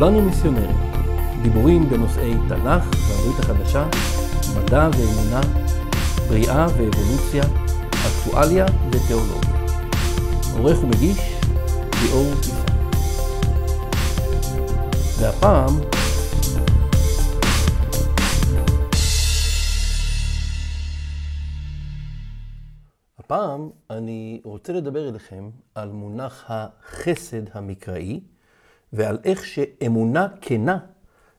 כולנו מיסיונרים. דיבורים בנושאי תנ"ך והברית החדשה, מדע ואמונה, בריאה ואבולוציה, אקטואליה ותיאולוגיה. עורך ומגיש, ליאור יפעת. והפעם, הפעם אני רוצה לדבר אליכם על מונח החסד המקראי ועל איך שאמונה כנה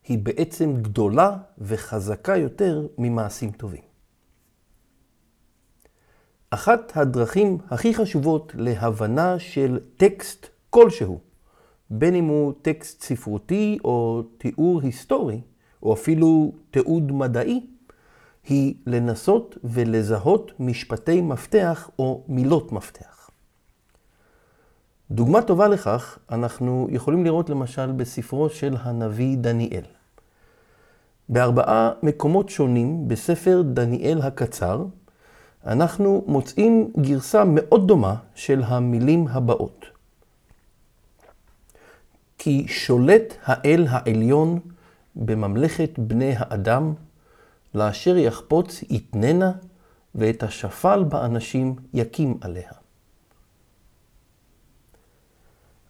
היא בעצם גדולה וחזקה יותר ממעשים טובים. אחת הדרכים הכי חשובות להבנה של טקסט כלשהו, בין אם הוא טקסט ספרותי או תיאור היסטורי, או אפילו תיעוד מדעי, היא לנסות ולזהות משפטי מפתח או מילות מפתח. דוגמה טובה לכך אנחנו יכולים לראות למשל בספרו של הנביא דניאל. בארבעה מקומות שונים בספר דניאל הקצר, אנחנו מוצאים גרסה מאוד דומה של המילים הבאות. כי שולט האל העליון בממלכת בני האדם, לאשר יחפוץ יתננה, ואת השפל באנשים יקים עליה.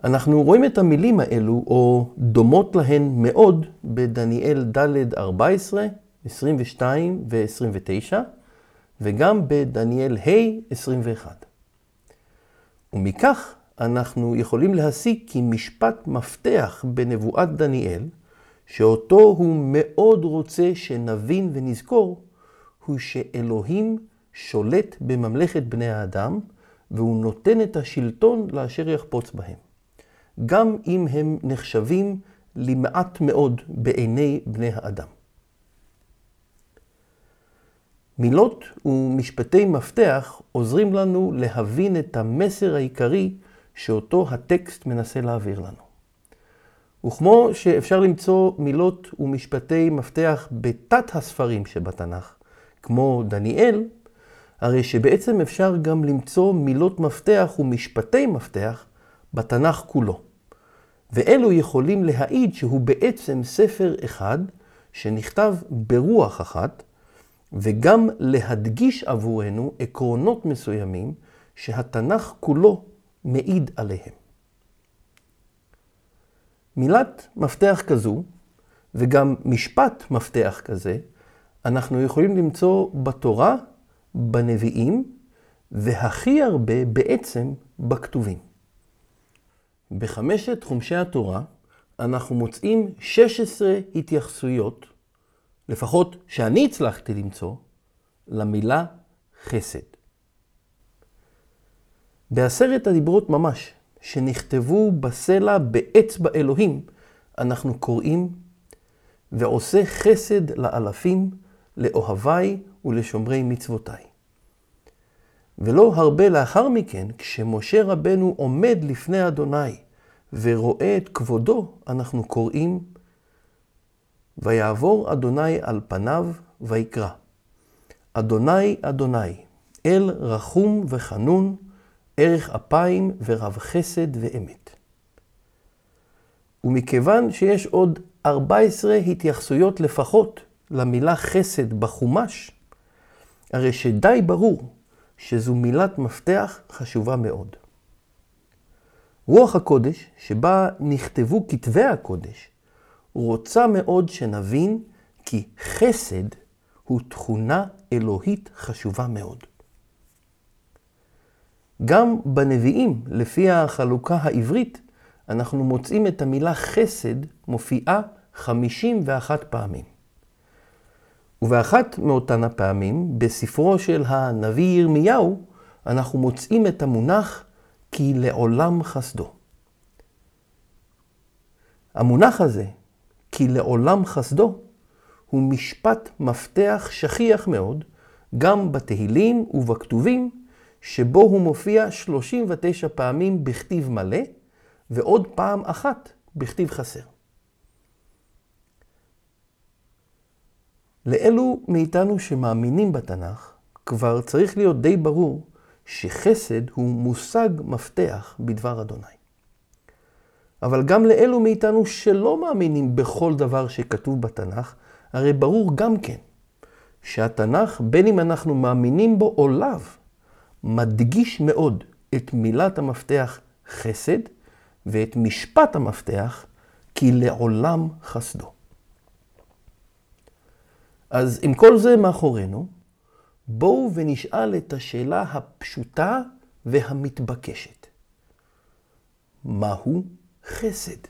אנחנו רואים את המילים האלו, או דומות להן מאוד, בדניאל ד' 14, 22 ו-29, וגם בדניאל ה' 21. ומכך אנחנו יכולים להסיק כי משפט מפתח בנבואת דניאל, שאותו הוא מאוד רוצה שנבין ונזכור, הוא שאלוהים שולט בממלכת בני האדם, והוא נותן את השלטון לאשר יחפוץ בהם. גם אם הם נחשבים למעט מאוד בעיני בני האדם. מילות ומשפטי מפתח עוזרים לנו להבין את המסר העיקרי שאותו הטקסט מנסה להעביר לנו. וכמו שאפשר למצוא מילות ומשפטי מפתח בתת הספרים שבתנ"ך, כמו דניאל, הרי שבעצם אפשר גם למצוא מילות מפתח ומשפטי מפתח בתנ"ך כולו. ואלו יכולים להעיד שהוא בעצם ספר אחד שנכתב ברוח אחת, וגם להדגיש עבורנו עקרונות מסוימים שהתנ"ך כולו מעיד עליהם. מילת מפתח כזו, וגם משפט מפתח כזה, אנחנו יכולים למצוא בתורה, בנביאים, והכי הרבה בעצם בכתובים. בחמשת חומשי התורה אנחנו מוצאים 16 התייחסויות, לפחות שאני הצלחתי למצוא, למילה חסד. בעשרת הדיברות ממש, שנכתבו בסלע באצבע אלוהים, אנחנו קוראים, ועושה חסד לאלפים, לאוהביי ולשומרי מצוותיי. ולא הרבה לאחר מכן, כשמשה רבנו עומד לפני אדוני ורואה את כבודו, אנחנו קוראים, ויעבור אדוני על פניו ויקרא. אדוני, אדוני, אל רחום וחנון, ערך אפיים ורב חסד ואמת. ומכיוון שיש עוד 14 התייחסויות לפחות למילה חסד בחומש, הרי שדי ברור שזו מילת מפתח חשובה מאוד. רוח הקודש, שבה נכתבו כתבי הקודש, רוצה מאוד שנבין כי חסד הוא תכונה אלוהית חשובה מאוד. גם בנביאים, לפי החלוקה העברית, אנחנו מוצאים את המילה חסד מופיעה 51 פעמים. ובאחת מאותן הפעמים, בספרו של הנביא ירמיהו, אנחנו מוצאים את המונח כי לעולם חסדו. המונח הזה, כי לעולם חסדו, הוא משפט מפתח שכיח מאוד, גם בתהילים ובכתובים, שבו הוא מופיע 39 פעמים בכתיב מלא, ועוד פעם אחת בכתיב חסר. לאלו מאיתנו שמאמינים בתנ"ך, כבר צריך להיות די ברור שחסד הוא מושג מפתח בדבר אדוני. אבל גם לאלו מאיתנו שלא מאמינים בכל דבר שכתוב בתנ"ך, הרי ברור גם כן שהתנ"ך, בין אם אנחנו מאמינים בו או לאו, מדגיש מאוד את מילת המפתח חסד ואת משפט המפתח כי לעולם חסדו. אז עם כל זה מאחורינו, בואו ונשאל את השאלה הפשוטה והמתבקשת. מהו חסד?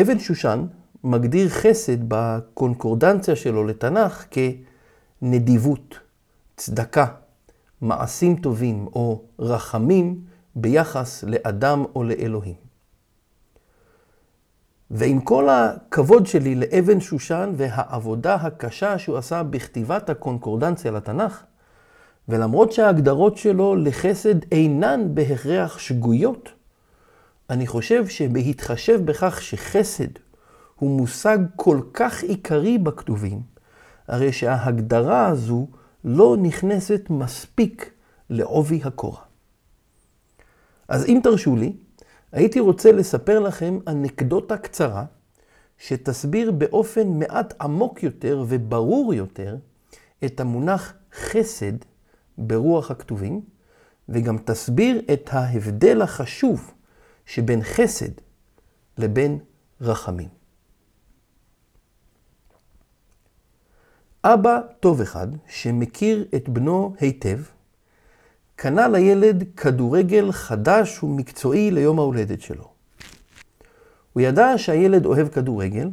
אבן שושן מגדיר חסד בקונקורדנציה שלו לתנ"ך כנדיבות, צדקה, מעשים טובים או רחמים ביחס לאדם או לאלוהים. ועם כל הכבוד שלי לאבן שושן והעבודה הקשה שהוא עשה בכתיבת הקונקורדנציה לתנ"ך, ולמרות שההגדרות שלו לחסד אינן בהכרח שגויות, אני חושב שבהתחשב בכך שחסד הוא מושג כל כך עיקרי בכתובים, הרי שההגדרה הזו לא נכנסת מספיק לעובי הקורה. אז אם תרשו לי, הייתי רוצה לספר לכם אנקדוטה קצרה, שתסביר באופן מעט עמוק יותר וברור יותר את המונח חסד ברוח הכתובים, וגם תסביר את ההבדל החשוב שבין חסד לבין רחמים. אבא טוב אחד, שמכיר את בנו היטב, קנה לילד כדורגל חדש ומקצועי ליום ההולדת שלו. הוא ידע שהילד אוהב כדורגל,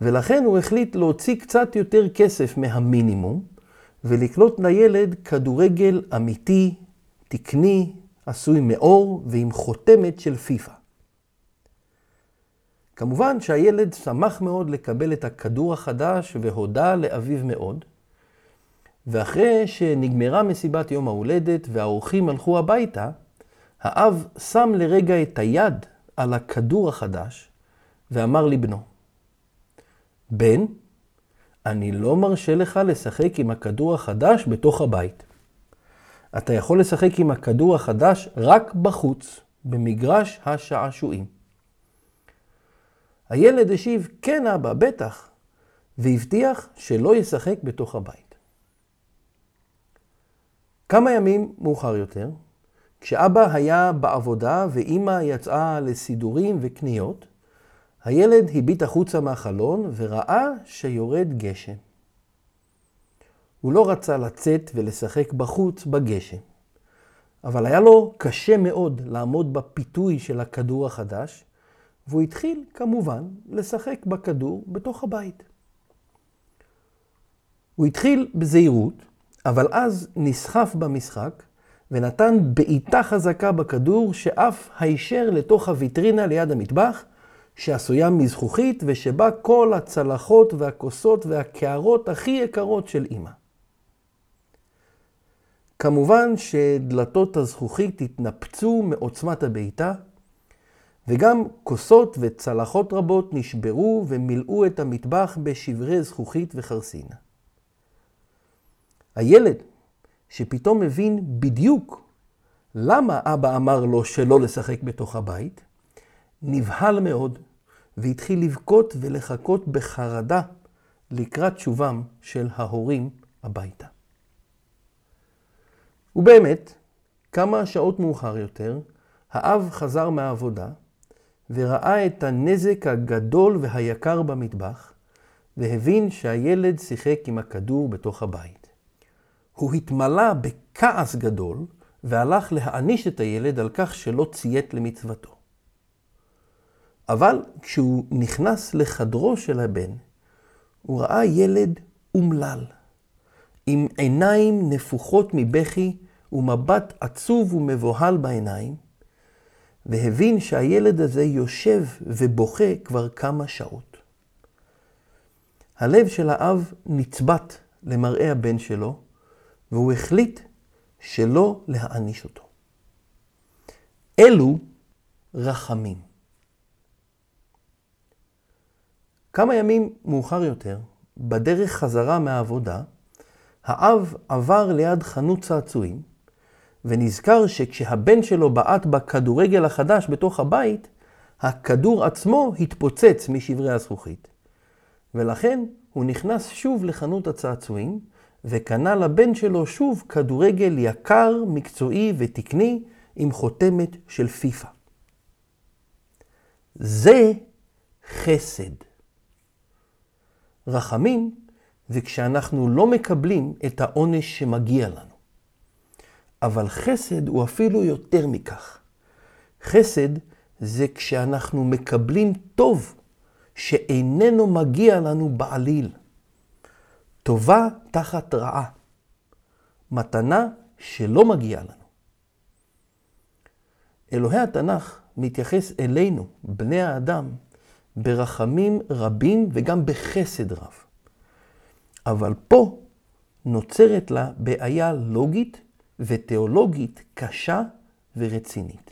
ולכן הוא החליט להוציא קצת יותר כסף מהמינימום, ולקנות לילד כדורגל אמיתי, תקני, עשוי מאור ועם חותמת של פיפא. כמובן שהילד שמח מאוד לקבל את הכדור החדש והודה לאביו מאוד. ואחרי שנגמרה מסיבת יום ההולדת והאורחים הלכו הביתה, האב שם לרגע את היד על הכדור החדש ואמר לבנו, בן, אני לא מרשה לך לשחק עם הכדור החדש בתוך הבית. אתה יכול לשחק עם הכדור החדש רק בחוץ, במגרש השעשועים. הילד השיב, כן אבא, בטח, והבטיח שלא ישחק בתוך הבית. כמה ימים מאוחר יותר, כשאבא היה בעבודה ואימא יצאה לסידורים וקניות, הילד הביט החוצה מהחלון וראה שיורד גשם. הוא לא רצה לצאת ולשחק בחוץ בגשם, אבל היה לו קשה מאוד לעמוד בפיתוי של הכדור החדש, והוא התחיל כמובן לשחק בכדור בתוך הבית. הוא התחיל בזהירות, אבל אז נסחף במשחק ונתן בעיטה חזקה בכדור שאף הישר לתוך הוויטרינה ליד המטבח, שעשויה מזכוכית ושבה כל הצלחות והכוסות והקערות הכי יקרות של אמא. כמובן שדלתות הזכוכית התנפצו מעוצמת הבעיטה, וגם כוסות וצלחות רבות נשברו ומילאו את המטבח בשברי זכוכית וחרסין. הילד, שפתאום מבין בדיוק למה אבא אמר לו שלא לשחק בתוך הבית, נבהל מאוד והתחיל לבכות ולחכות בחרדה לקראת שובם של ההורים הביתה. ובאמת, כמה שעות מאוחר יותר, האב חזר מהעבודה וראה את הנזק הגדול והיקר במטבח, והבין שהילד שיחק עם הכדור בתוך הבית. הוא התמלא בכעס גדול, והלך להעניש את הילד על כך שלא ציית למצוותו. אבל כשהוא נכנס לחדרו של הבן, הוא ראה ילד אומלל, עם עיניים נפוחות מבכי ומבט עצוב ומבוהל בעיניים, והבין שהילד הזה יושב ובוכה כבר כמה שעות. הלב של האב נצבט למראה הבן שלו, והוא החליט שלא להעניש אותו. אלו רחמים. כמה ימים מאוחר יותר, בדרך חזרה מהעבודה, האב עבר ליד חנות צעצועים, ונזכר שכשהבן שלו בעט בכדורגל החדש בתוך הבית, הכדור עצמו התפוצץ משברי הזכוכית. ולכן הוא נכנס שוב לחנות הצעצועים, וקנה לבן שלו שוב כדורגל יקר, מקצועי ותקני, עם חותמת של פיפ"א. זה חסד. רחמים זה כשאנחנו לא מקבלים את העונש שמגיע לנו. אבל חסד הוא אפילו יותר מכך. חסד זה כשאנחנו מקבלים טוב שאיננו מגיע לנו בעליל. טובה תחת רעה. מתנה שלא מגיעה לנו. אלוהי התנ"ך מתייחס אלינו, בני האדם, ברחמים רבים וגם בחסד רב. אבל פה נוצרת לה בעיה לוגית ותיאולוגית קשה ורצינית.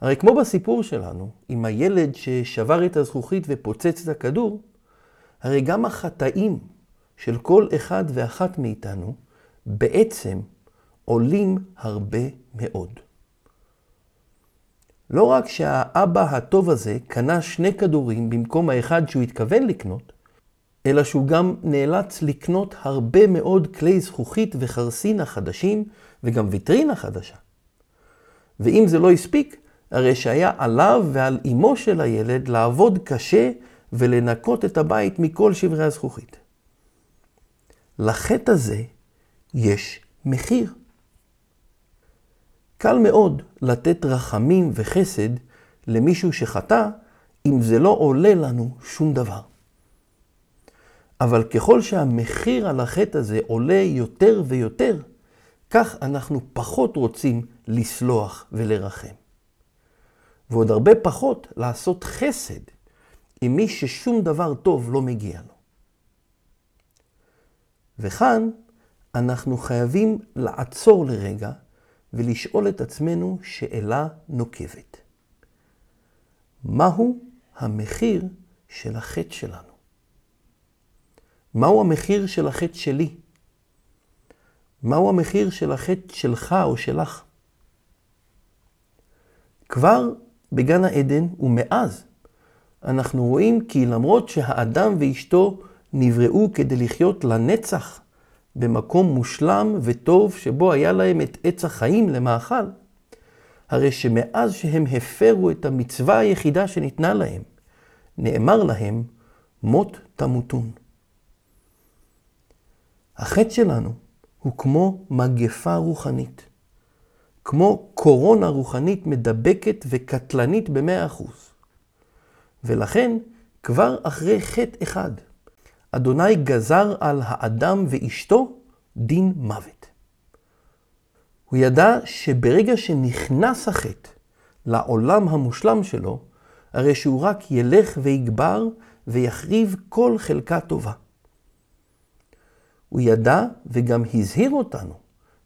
הרי כמו בסיפור שלנו, עם הילד ששבר את הזכוכית ופוצץ את הכדור, הרי גם החטאים של כל אחד ואחת מאיתנו בעצם עולים הרבה מאוד. לא רק שהאבא הטוב הזה קנה שני כדורים במקום האחד שהוא התכוון לקנות, אלא שהוא גם נאלץ לקנות הרבה מאוד כלי זכוכית וחרסינה חדשים וגם ויטרינה חדשה. ואם זה לא הספיק, הרי שהיה עליו ועל אמו של הילד לעבוד קשה ולנקות את הבית מכל שברי הזכוכית. לחטא הזה יש מחיר. קל מאוד לתת רחמים וחסד למישהו שחטא, אם זה לא עולה לנו שום דבר. אבל ככל שהמחיר על החטא הזה עולה יותר ויותר, כך אנחנו פחות רוצים לסלוח ולרחם. ועוד הרבה פחות לעשות חסד עם מי ששום דבר טוב לא מגיע לו. וכאן אנחנו חייבים לעצור לרגע ולשאול את עצמנו שאלה נוקבת. מהו המחיר של החטא שלנו? מהו המחיר של החטא שלי? מהו המחיר של החטא שלך או שלך? כבר בגן העדן ומאז אנחנו רואים כי למרות שהאדם ואשתו נבראו כדי לחיות לנצח במקום מושלם וטוב שבו היה להם את עץ החיים למאכל, הרי שמאז שהם הפרו את המצווה היחידה שניתנה להם, נאמר להם, מות תמותון. החטא שלנו הוא כמו מגפה רוחנית, כמו קורונה רוחנית מדבקת וקטלנית במאה אחוז. ולכן, כבר אחרי חטא אחד, אדוני גזר על האדם ואשתו דין מוות. הוא ידע שברגע שנכנס החטא לעולם המושלם שלו, הרי שהוא רק ילך ויגבר ויחריב כל חלקה טובה. הוא ידע וגם הזהיר אותנו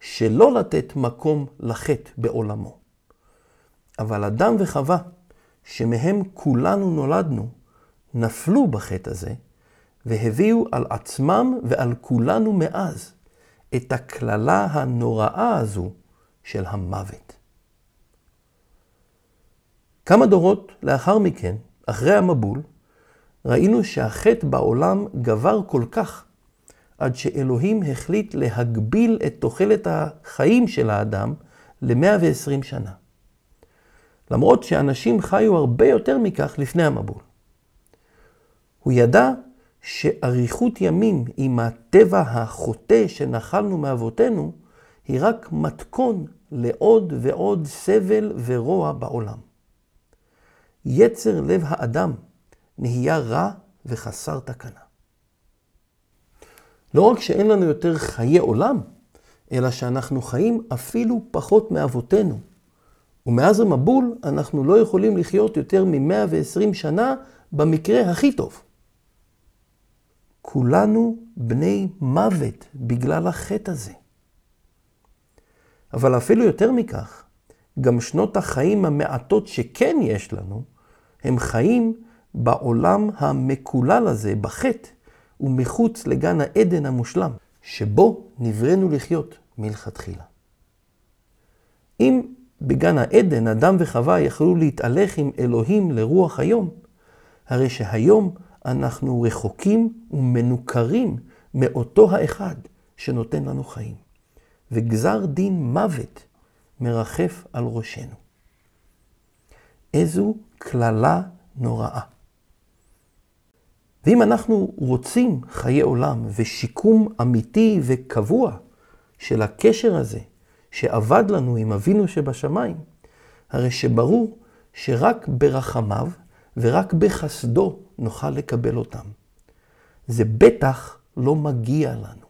שלא לתת מקום לחטא בעולמו. אבל אדם וחווה, שמהם כולנו נולדנו, נפלו בחטא הזה, והביאו על עצמם ועל כולנו מאז את הקללה הנוראה הזו של המוות. כמה דורות לאחר מכן, אחרי המבול, ראינו שהחטא בעולם גבר כל כך, עד שאלוהים החליט להגביל את תוחלת החיים של האדם ל-120 שנה. למרות שאנשים חיו הרבה יותר מכך לפני המבול. הוא ידע שאריכות ימים עם הטבע החוטא שנחלנו מאבותינו, היא רק מתכון לעוד ועוד סבל ורוע בעולם. יצר לב האדם נהיה רע וחסר תקנה. לא רק שאין לנו יותר חיי עולם, אלא שאנחנו חיים אפילו פחות מאבותינו. ומאז המבול אנחנו לא יכולים לחיות יותר מ-120 שנה במקרה הכי טוב. כולנו בני מוות בגלל החטא הזה. אבל אפילו יותר מכך, גם שנות החיים המעטות שכן יש לנו, הם חיים בעולם המקולל הזה, בחטא, ומחוץ לגן העדן המושלם, שבו נבראנו לחיות מלכתחילה. אם בגן העדן אדם וחווה יכלו להתהלך עם אלוהים לרוח היום, הרי שהיום אנחנו רחוקים ומנוכרים מאותו האחד שנותן לנו חיים, וגזר דין מוות מרחף על ראשנו. איזו קללה נוראה. ואם אנחנו רוצים חיי עולם ושיקום אמיתי וקבוע של הקשר הזה שאבד לנו עם אבינו שבשמיים, הרי שברור שרק ברחמיו ורק בחסדו נוכל לקבל אותם. זה בטח לא מגיע לנו.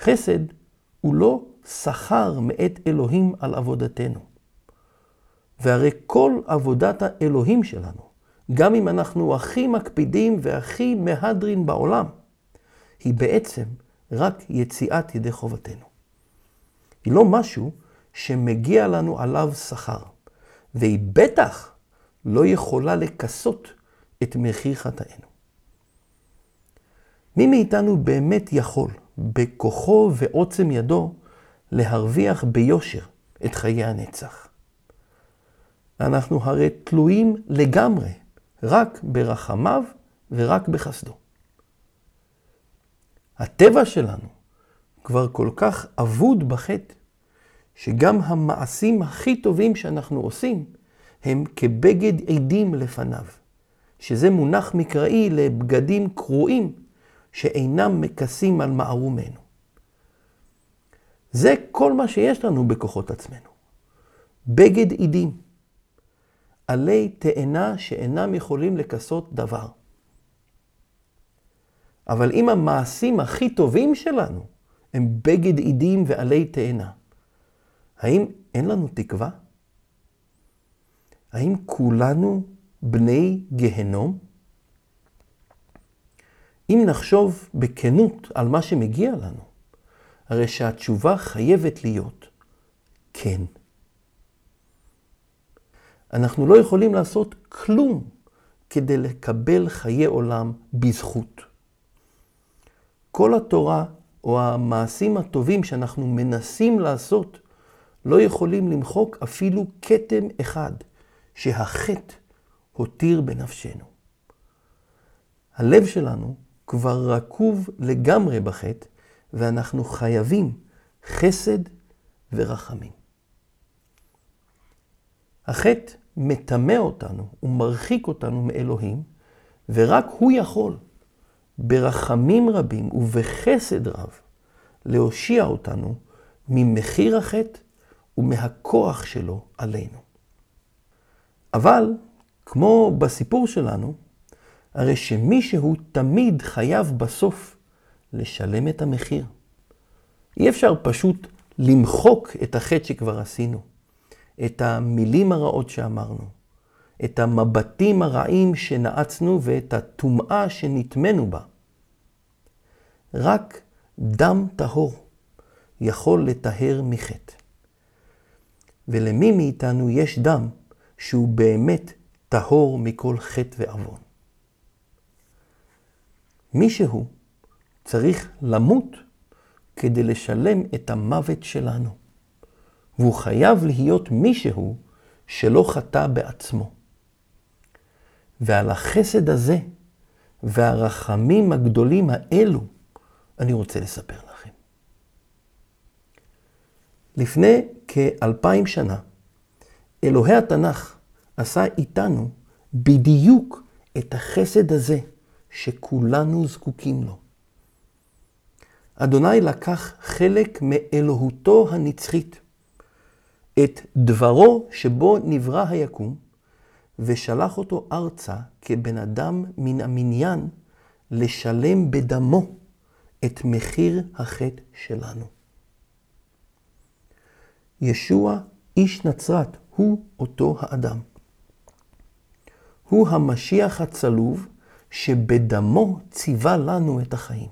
חסד הוא לא שכר מאת אלוהים על עבודתנו. והרי כל עבודת האלוהים שלנו, גם אם אנחנו הכי מקפידים והכי מהדרין בעולם, היא בעצם רק יציאת ידי חובתנו. היא לא משהו שמגיע לנו עליו שכר, והיא בטח לא יכולה לכסות את מחיר חטאינו. מי מאיתנו באמת יכול, בכוחו ועוצם ידו, להרוויח ביושר את חיי הנצח? אנחנו הרי תלויים לגמרי רק ברחמיו ורק בחסדו. הטבע שלנו כבר כל כך אבוד בחטא, שגם המעשים הכי טובים שאנחנו עושים הם כבגד עדים לפניו, שזה מונח מקראי לבגדים קרועים שאינם מכסים על מערומנו. זה כל מה שיש לנו בכוחות עצמנו. בגד עדים. עלי תאנה שאינם יכולים לכסות דבר. אבל אם המעשים הכי טובים שלנו הם בגד עידים ועלי תאנה, האם אין לנו תקווה? האם כולנו בני גהנום? אם נחשוב בכנות על מה שמגיע לנו, הרי שהתשובה חייבת להיות כן. אנחנו לא יכולים לעשות כלום כדי לקבל חיי עולם בזכות. כל התורה או המעשים הטובים שאנחנו מנסים לעשות לא יכולים למחוק אפילו כתם אחד שהחטא הותיר בנפשנו. הלב שלנו כבר רקוב לגמרי בחטא, ואנחנו חייבים חסד ורחמים. החטא מטמא אותנו ומרחיק אותנו מאלוהים, ורק הוא יכול, ברחמים רבים ובחסד רב, להושיע אותנו ממחיר החטא ומהכוח שלו עלינו. אבל, כמו בסיפור שלנו, הרי שמישהו תמיד חייב בסוף לשלם את המחיר. אי אפשר פשוט למחוק את החטא שכבר עשינו, את המילים הרעות שאמרנו, את המבטים הרעים שנעצנו ואת הטומאה שנטמנו בה. רק דם טהור יכול לטהר מחטא. ולמי מאיתנו יש דם שהוא באמת טהור מכל חטא ועוון? מישהו צריך למות כדי לשלם את המוות שלנו. והוא חייב להיות מישהו שלא חטא בעצמו. ועל החסד הזה והרחמים הגדולים האלו אני רוצה לספר לכם. לפני כאלפיים שנה, אלוהי התנ"ך עשה איתנו בדיוק את החסד הזה שכולנו זקוקים לו. אדוני לקח חלק מאלוהותו הנצחית, את דברו שבו נברא היקום, ושלח אותו ארצה כבן אדם מן המניין לשלם בדמו את מחיר החטא שלנו. ישוע, איש נצרת, הוא אותו האדם. הוא המשיח הצלוב שבדמו ציווה לנו את החיים.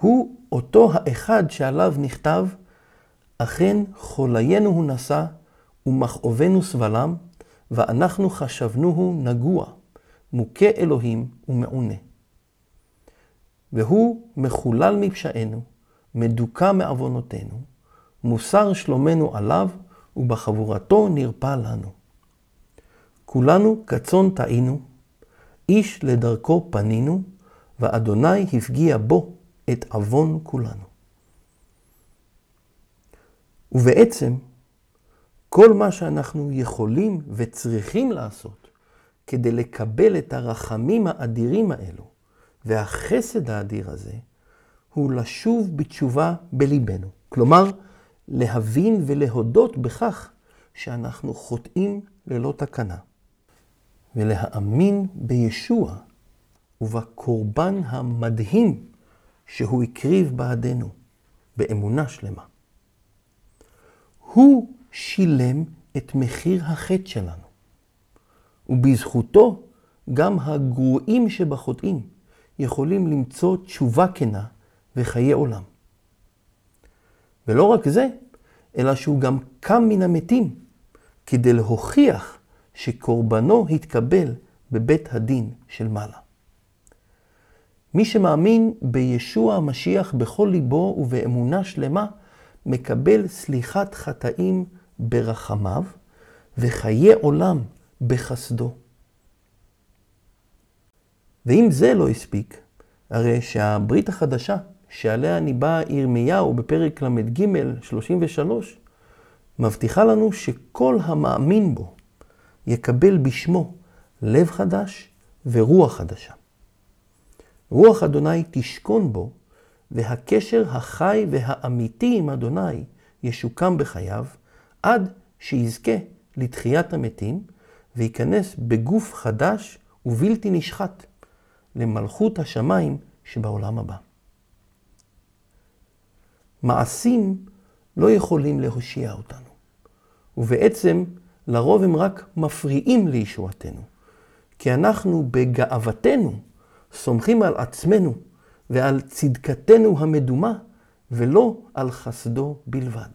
הוא אותו האחד שעליו נכתב, אכן חוליינו הוא נשא ומכאובנו סבלם, ואנחנו חשבנוהו נגוע, מוכה אלוהים ומעונה. והוא מחולל מפשענו, מדוכא מעוונותינו, מוסר שלומנו עליו, ובחבורתו נרפא לנו. כולנו כצאן טעינו, איש לדרכו פנינו, ואדוני הפגיע בו את עוון כולנו. ובעצם, כל מה שאנחנו יכולים וצריכים לעשות כדי לקבל את הרחמים האדירים האלו והחסד האדיר הזה, הוא לשוב בתשובה בליבנו. כלומר, להבין ולהודות בכך שאנחנו חוטאים ללא תקנה, ולהאמין בישוע ובקורבן המדהים שהוא הקריב בעדנו, באמונה שלמה. הוא שילם את מחיר החטא שלנו, ובזכותו גם הגרועים שבחוטאים יכולים למצוא תשובה כנה וחיי עולם. ולא רק זה, אלא שהוא גם קם מן המתים כדי להוכיח שקורבנו התקבל בבית הדין של מעלה. מי שמאמין בישוע המשיח בכל ליבו ובאמונה שלמה, מקבל סליחת חטאים ברחמיו וחיי עולם בחסדו. ואם זה לא הספיק, הרי שהברית החדשה שעליה ניבא ירמיהו בפרק ל"ג 33, מבטיחה לנו שכל המאמין בו יקבל בשמו לב חדש ורוח חדשה. רוח אדוני תשכון בו, והקשר החי והאמיתי עם אדוני ישוקם בחייו, עד שיזכה לתחיית המתים, וייכנס בגוף חדש ובלתי נשחט למלכות השמיים שבעולם הבא. מעשים לא יכולים להושיע אותנו, ובעצם לרוב הם רק מפריעים לישועתנו, כי אנחנו בגאוותנו סומכים על עצמנו ועל צדקתנו המדומה, ולא על חסדו בלבד.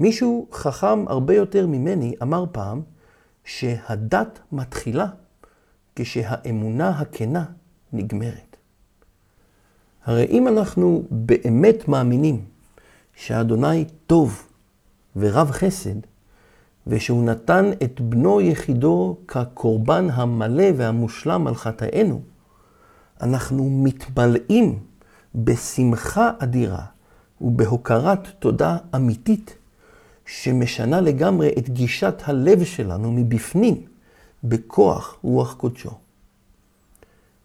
מישהו חכם הרבה יותר ממני אמר פעם שהדת מתחילה כשהאמונה הכנה נגמרת. הרי אם אנחנו באמת מאמינים שאדוני טוב ורב חסד, ושהוא נתן את בנו יחידו כקורבן המלא והמושלם על חטאינו, אנחנו מתמלאים בשמחה אדירה ובהוקרת תודה אמיתית, שמשנה לגמרי את גישת הלב שלנו מבפנים, בכוח רוח קודשו.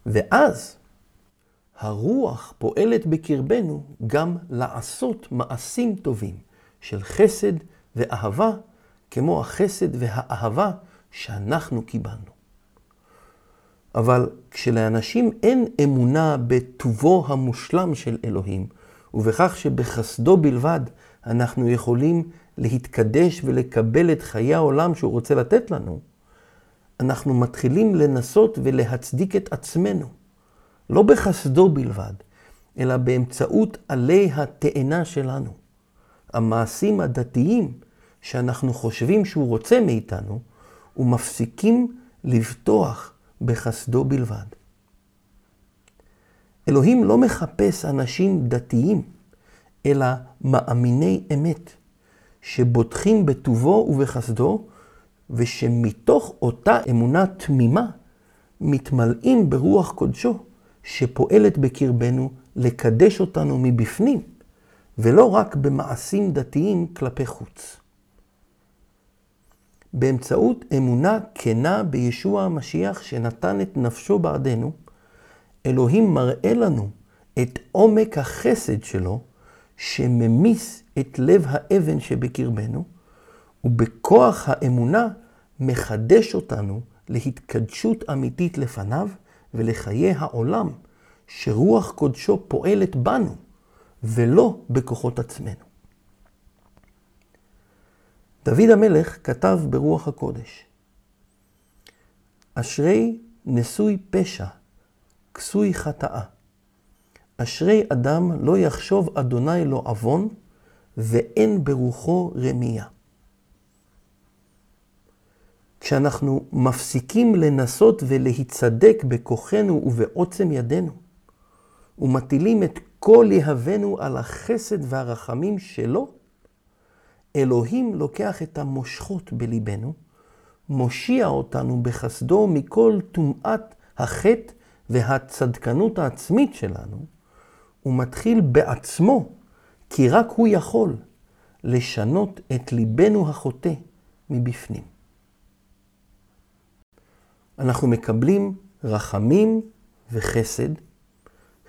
ואז הרוח פועלת בקרבנו גם לעשות מעשים טובים של חסד ואהבה, כמו החסד והאהבה שאנחנו קיבלנו. אבל כשלאנשים אין אמונה בטובו המושלם של אלוהים, ובכך שבחסדו בלבד אנחנו יכולים להתקדש ולקבל את חיי העולם שהוא רוצה לתת לנו, אנחנו מתחילים לנסות ולהצדיק את עצמנו. לא בחסדו בלבד, אלא באמצעות עלי התאנה שלנו. המעשים הדתיים שאנחנו חושבים שהוא רוצה מאיתנו, ומפסיקים לבטוח בחסדו בלבד. אלוהים לא מחפש אנשים דתיים, אלא מאמיני אמת, שבוטחים בטובו ובחסדו, ושמתוך אותה אמונה תמימה, מתמלאים ברוח קודשו, שפועלת בקרבנו לקדש אותנו מבפנים, ולא רק במעשים דתיים כלפי חוץ. באמצעות אמונה כנה בישוע המשיח שנתן את נפשו בעדנו, אלוהים מראה לנו את עומק החסד שלו, שממיס את לב האבן שבקרבנו, ובכוח האמונה מחדש אותנו להתקדשות אמיתית לפניו ולחיי העולם, שרוח קודשו פועלת בנו, ולא בכוחות עצמנו. דוד המלך כתב ברוח הקודש, אשרי נשוי פשע, כסוי חטאה. אשרי אדם לא יחשוב אדוני לו עוון, ואין ברוחו רמייה. כשאנחנו מפסיקים לנסות ולהיצדק בכוחנו ובעוצם ידינו, ומטילים את הכל יהבנו על החסד והרחמים שלו, אלוהים לוקח את המושכות בליבנו, מושיע אותנו בחסדו מכל טומאת החטא והצדקנות העצמית שלנו, ומתחיל בעצמו, כי רק הוא יכול, לשנות את ליבנו החוטא מבפנים. אנחנו מקבלים רחמים וחסד,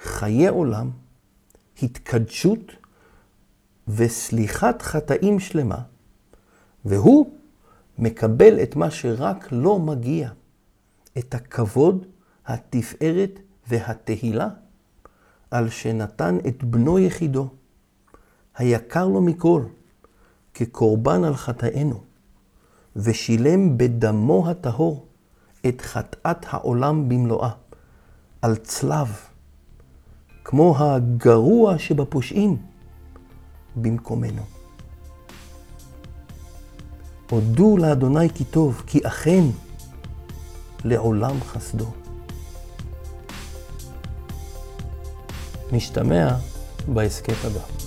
חיי עולם, התקדשות וסליחת חטאים שלמה, והוא מקבל את מה שרק לא מגיע, את הכבוד, התפארת והתהילה, על שנתן את בנו יחידו, היקר לו מכל, כקורבן על חטאינו, ושילם בדמו הטהור את חטאת העולם במלואה, על צלב, כמו הגרוע שבפושעים, במקומנו. הודו לאדוני כי טוב, כי אכן לעולם חסדו. נשתמע בהסכת הבא.